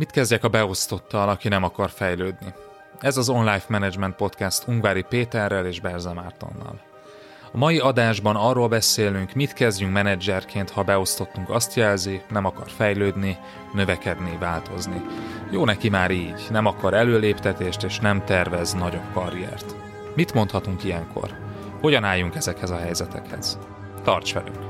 Mit kezdjek a beosztottal, aki nem akar fejlődni? Ez az Online Management Podcast Ungvári Péterrel és Berze Mártonnal. A mai adásban arról beszélünk, mit kezdjünk menedzserként, ha beosztottunk azt jelzi, nem akar fejlődni, növekedni, változni. Jó neki már így, nem akar előléptetést és nem tervez nagyobb karriert. Mit mondhatunk ilyenkor? Hogyan álljunk ezekhez a helyzetekhez? Tarts velünk!